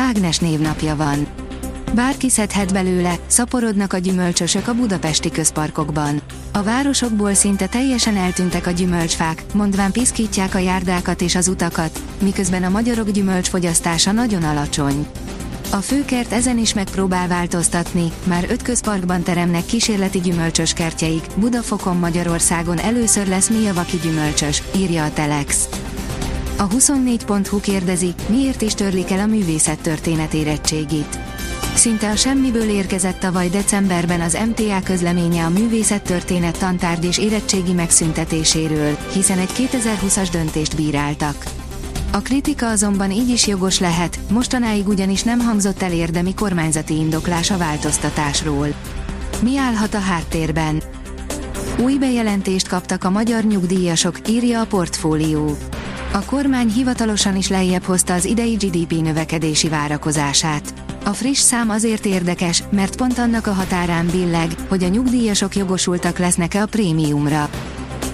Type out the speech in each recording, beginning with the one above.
Ágnes névnapja van. Bárki szedhet belőle, szaporodnak a gyümölcsösök a budapesti közparkokban. A városokból szinte teljesen eltűntek a gyümölcsfák, mondván piszkítják a járdákat és az utakat, miközben a magyarok gyümölcsfogyasztása nagyon alacsony. A főkert ezen is megpróbál változtatni, már öt közparkban teremnek kísérleti gyümölcsös kertjeik, Budafokon Magyarországon először lesz Miavaki gyümölcsös, írja a Telex. A 24.hu kérdezi, miért is törlik el a művészettörténet érettségit. Szinte a semmiből érkezett tavaly decemberben az MTA közleménye a művészettörténet tantárgy és érettségi megszüntetéséről, hiszen egy 2020-as döntést bíráltak. A kritika azonban így is jogos lehet, mostanáig ugyanis nem hangzott el érdemi kormányzati indoklás a változtatásról. Mi állhat a háttérben? Új bejelentést kaptak a magyar nyugdíjasok, írja a portfólió. A kormány hivatalosan is lejjebb hozta az idei GDP növekedési várakozását. A friss szám azért érdekes, mert pont annak a határán billeg, hogy a nyugdíjasok jogosultak lesznek-e a prémiumra.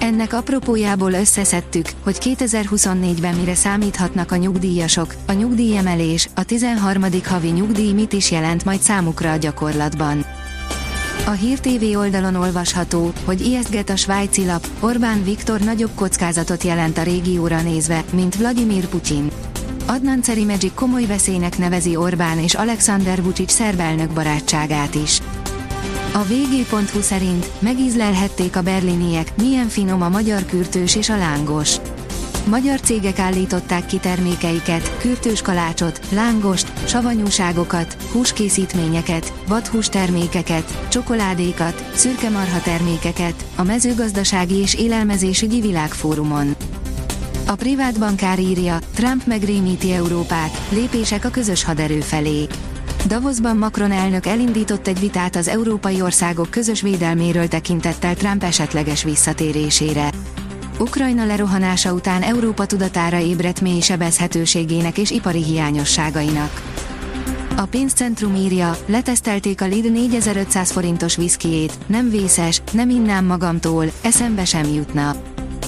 Ennek apropójából összeszedtük, hogy 2024-ben mire számíthatnak a nyugdíjasok, a nyugdíjemelés, a 13. havi nyugdíj mit is jelent majd számukra a gyakorlatban. A Hír TV oldalon olvasható, hogy ijesztget a svájci lap, Orbán Viktor nagyobb kockázatot jelent a régióra nézve, mint Vladimir Putyin. Adnan Cerimegic komoly veszélynek nevezi Orbán és Alexander Vucic szerb elnök barátságát is. A vg.hu szerint megízlelhették a berliniek, milyen finom a magyar kürtős és a lángos. Magyar cégek állították ki termékeiket, kürtős kalácsot, lángost, savanyúságokat, húskészítményeket, vadhús termékeket, csokoládékat, szürke marha termékeket, a mezőgazdasági és élelmezésügyi világfórumon. A privát bankár írja, Trump megrémíti Európát, lépések a közös haderő felé. Davosban Macron elnök elindított egy vitát az európai országok közös védelméről tekintettel Trump esetleges visszatérésére. Ukrajna lerohanása után Európa tudatára ébredt mély sebezhetőségének és ipari hiányosságainak. A pénzcentrum írja, letesztelték a Lid 4500 forintos viszkijét, nem vészes, nem innám magamtól, eszembe sem jutna.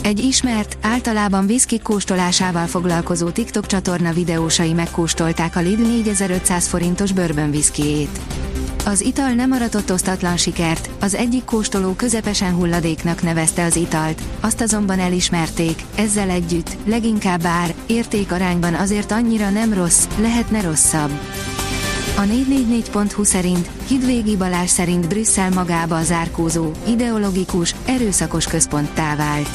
Egy ismert, általában viszki kóstolásával foglalkozó TikTok csatorna videósai megkóstolták a Lid 4500 forintos bourbon viszkijét. Az ital nem aratott osztatlan sikert, az egyik kóstoló közepesen hulladéknak nevezte az italt, azt azonban elismerték, ezzel együtt, leginkább ár, értékarányban azért annyira nem rossz, lehetne rosszabb. A 444.hu szerint, Hidvégi Balázs szerint Brüsszel magába zárkózó, ideológikus, erőszakos központtá vált.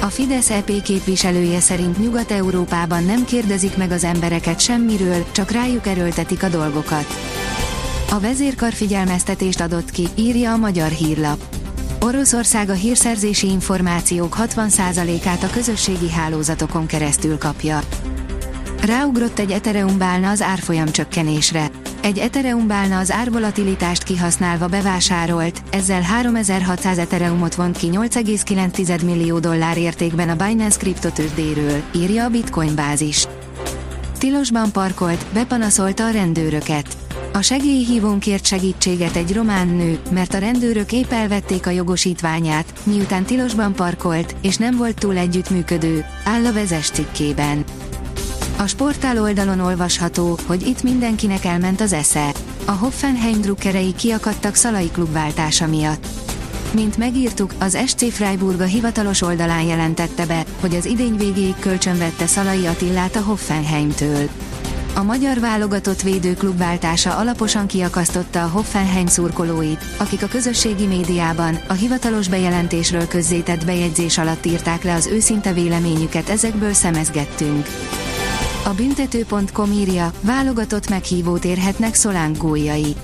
A Fidesz EP képviselője szerint Nyugat-Európában nem kérdezik meg az embereket semmiről, csak rájuk erőltetik a dolgokat. A vezérkar figyelmeztetést adott ki, írja a magyar hírlap. Oroszország a hírszerzési információk 60%-át a közösségi hálózatokon keresztül kapja. Ráugrott egy Ethereum bálna az árfolyam csökkenésre. Egy Ethereum bálna az árvolatilitást kihasználva bevásárolt, ezzel 3600 Ethereumot vont ki 8,9 millió dollár értékben a Binance kriptotősdéről, írja a Bitcoin bázis. Tilosban parkolt, bepanaszolta a rendőröket. A segélyhívón kért segítséget egy román nő, mert a rendőrök épp elvették a jogosítványát, miután tilosban parkolt, és nem volt túl együttműködő, áll a vezes cikkében. A sportál oldalon olvasható, hogy itt mindenkinek elment az esze. A Hoffenheim drukkerei kiakadtak Szalai klubváltása miatt. Mint megírtuk, az SC Freiburg a hivatalos oldalán jelentette be, hogy az idény végéig kölcsönvette Szalai Attillát a Hoffenheimtől. A magyar válogatott védőklub váltása alaposan kiakasztotta a Hoffenheim szurkolóit, akik a közösségi médiában a hivatalos bejelentésről közzétett bejegyzés alatt írták le az őszinte véleményüket ezekből szemezgettünk. A büntető.com írja, válogatott meghívót érhetnek Szolánk góljai.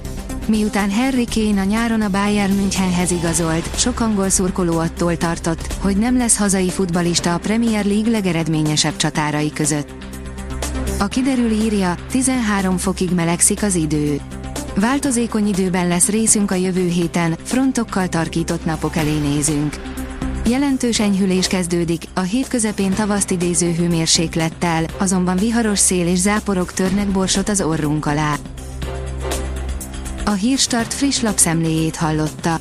Miután Harry Kane a nyáron a Bayern Münchenhez igazolt, sok angol szurkoló attól tartott, hogy nem lesz hazai futbalista a Premier League legeredményesebb csatárai között. A kiderül írja, 13 fokig melegszik az idő. Változékony időben lesz részünk a jövő héten, frontokkal tarkított napok elé nézünk. Jelentős enyhülés kezdődik, a hét közepén tavaszt idéző hőmérséklettel, azonban viharos szél és záporok törnek borsot az orrunk alá. A Hírstart friss lapszemléjét hallotta.